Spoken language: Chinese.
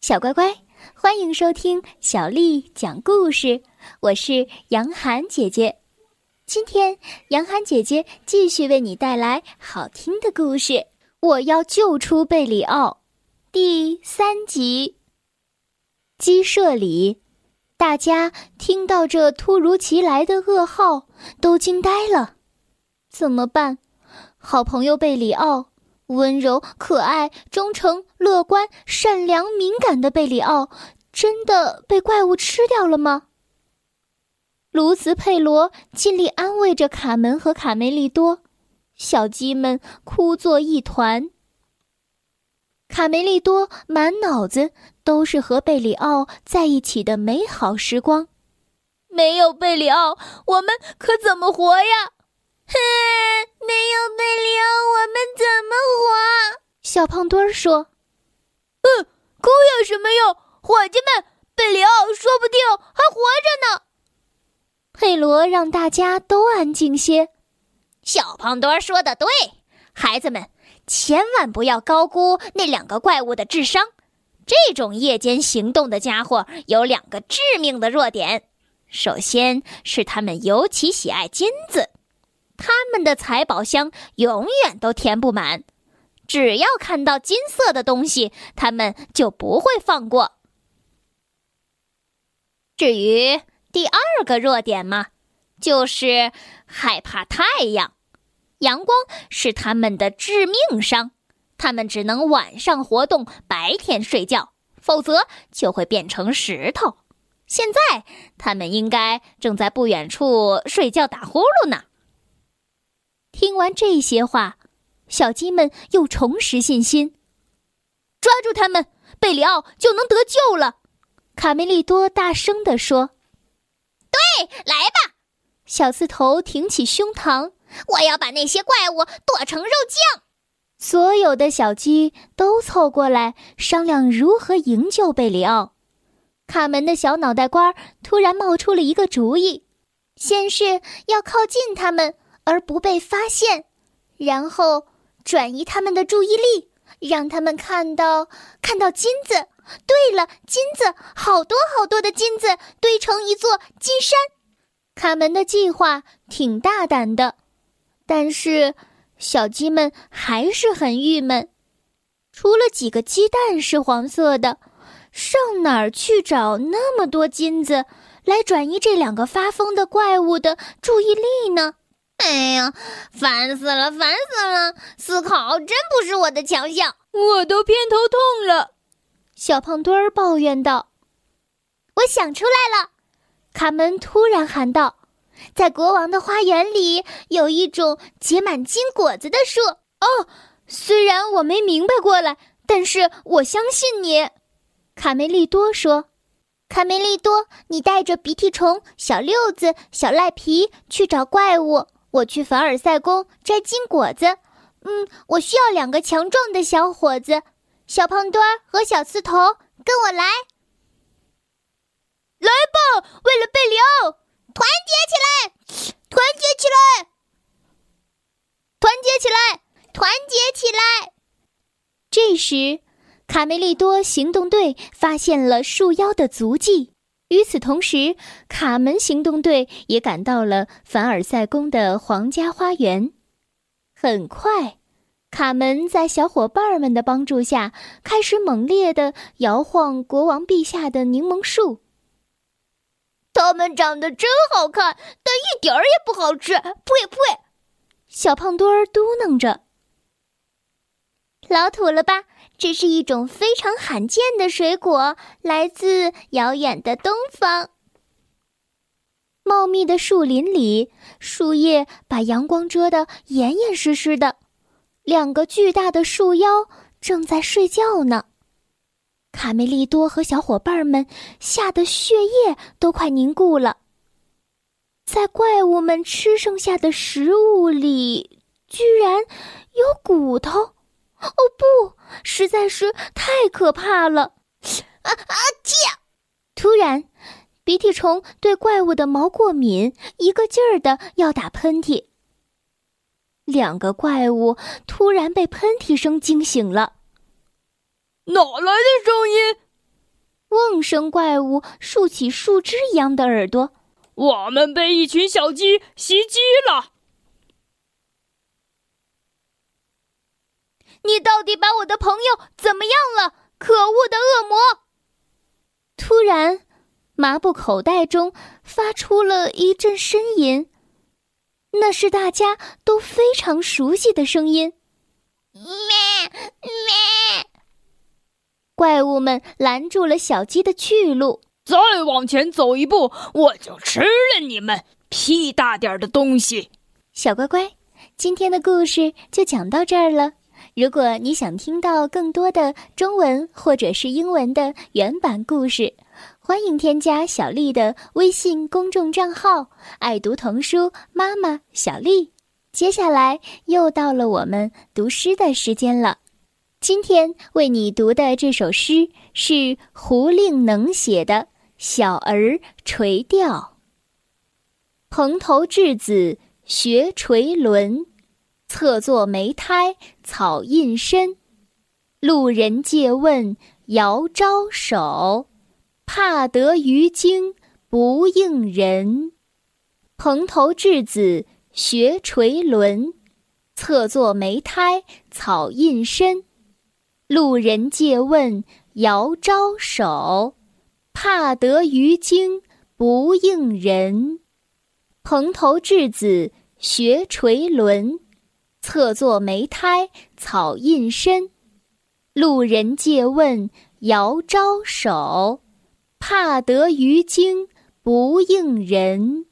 小乖乖，欢迎收听小丽讲故事。我是杨涵姐姐，今天杨涵姐姐继续为你带来好听的故事。我要救出贝里奥，第三集。鸡舍里，大家听到这突如其来的噩耗，都惊呆了。怎么办？好朋友贝里奥。温柔、可爱、忠诚、乐观、善良、敏感的贝里奥，真的被怪物吃掉了吗？卢茨佩罗尽力安慰着卡门和卡梅利多，小鸡们哭作一团。卡梅利多满脑子都是和贝里奥在一起的美好时光，没有贝里奥，我们可怎么活呀？哼，没有贝里奥，我们怎么活？小胖墩儿说：“嗯，哭有什么用？伙计们，贝里奥说不定还活着呢。”佩罗让大家都安静些。小胖墩儿说的对，孩子们千万不要高估那两个怪物的智商。这种夜间行动的家伙有两个致命的弱点，首先是他们尤其喜爱金子。他们的财宝箱永远都填不满，只要看到金色的东西，他们就不会放过。至于第二个弱点嘛，就是害怕太阳，阳光是他们的致命伤，他们只能晚上活动，白天睡觉，否则就会变成石头。现在他们应该正在不远处睡觉打呼噜呢。听完这些话，小鸡们又重拾信心。抓住他们，贝里奥就能得救了。卡梅利多大声地说：“对，来吧！”小刺头挺起胸膛：“我要把那些怪物剁成肉酱。”所有的小鸡都凑过来商量如何营救贝里奥。卡门的小脑袋瓜突然冒出了一个主意：先是要靠近他们。而不被发现，然后转移他们的注意力，让他们看到看到金子。对了，金子，好多好多的金子堆成一座金山。卡门的计划挺大胆的，但是小鸡们还是很郁闷。除了几个鸡蛋是黄色的，上哪儿去找那么多金子来转移这两个发疯的怪物的注意力呢？哎呀，烦死了，烦死了！思考真不是我的强项，我都偏头痛了。小胖墩儿抱怨道：“我想出来了！”卡门突然喊道：“在国王的花园里有一种结满金果子的树。”哦，虽然我没明白过来，但是我相信你。”卡梅利多说。卡梅利多，你带着鼻涕虫、小六子、小赖皮去找怪物。我去凡尔赛宫摘金果子，嗯，我需要两个强壮的小伙子，小胖墩儿和小刺头，跟我来。来吧，为了贝里奥，团结起来，团结起来，团结起来，团结起来。这时，卡梅利多行动队发现了树妖的足迹。与此同时，卡门行动队也赶到了凡尔赛宫的皇家花园。很快，卡门在小伙伴们的帮助下，开始猛烈地摇晃国王陛下的柠檬树。它们长得真好看，但一点儿也不好吃。呸呸！小胖墩儿嘟囔着：“老土了吧？”这是一种非常罕见的水果，来自遥远的东方。茂密的树林里，树叶把阳光遮得严严实实的。两个巨大的树妖正在睡觉呢。卡梅利多和小伙伴们吓得血液都快凝固了。在怪物们吃剩下的食物里，居然有骨头。哦不，实在是太可怕了！啊啊！切！突然，鼻涕虫对怪物的毛过敏，一个劲儿的要打喷嚏。两个怪物突然被喷嚏声惊醒了。哪来的声音？瓮声怪物竖起树枝一样的耳朵。我们被一群小鸡袭击了！你到底把我的朋友怎么样了？可恶的恶魔！突然，麻布口袋中发出了一阵呻吟，那是大家都非常熟悉的声音。咩咩！怪物们拦住了小鸡的去路。再往前走一步，我就吃了你们屁大点的东西！小乖乖，今天的故事就讲到这儿了。如果你想听到更多的中文或者是英文的原版故事，欢迎添加小丽的微信公众账号“爱读童书妈妈小丽”。接下来又到了我们读诗的时间了。今天为你读的这首诗是胡令能写的《小儿垂钓》。蓬头稚子学垂纶。侧坐莓苔草映身，路人借问遥招手，怕得鱼惊不应人。蓬头稚子学垂纶，侧坐莓苔草映身，路人借问遥招手，怕得鱼惊不应人。蓬头稚子学垂纶。侧坐莓苔草映身，路人借问遥招手，怕得鱼惊不应人。